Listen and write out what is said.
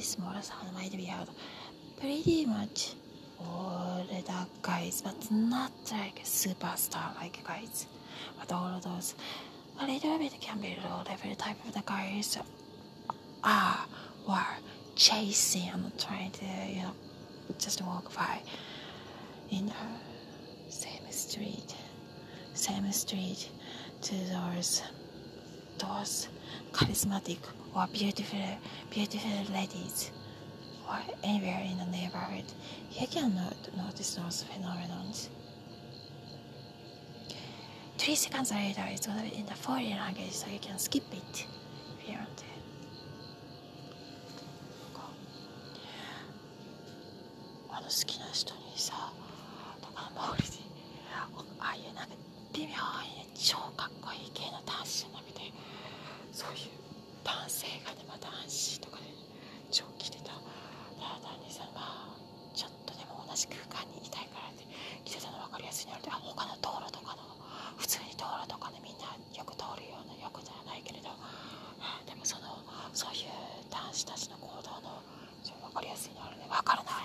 smaller sound might be heard pretty much. All the guys, but not like superstar like guys. But all of those. A little bit can be low level type of the guys ah, are were chasing and trying to you know just walk by in the same street, same street to those those charismatic or beautiful beautiful ladies or anywhere in the neighborhood, you can notice those phenomena. Three seconds later, it's gonna be in the foreign language, so you can skip it if you want to. あの好きな人にさ、とか周りにああいうなんか微妙に超かっこいい系の男子じゃなくて、そういう 男性がねまあ、男子とかね超期てただダさんがちょっとでも同じ空間にいたいからって来てたの分かりやすいのであ他の道路とかの普通に道路とかねみんなよく通るような横ではないけれど。でもそのそういう男子たちの行動の分かりやすいのあるね。分からない。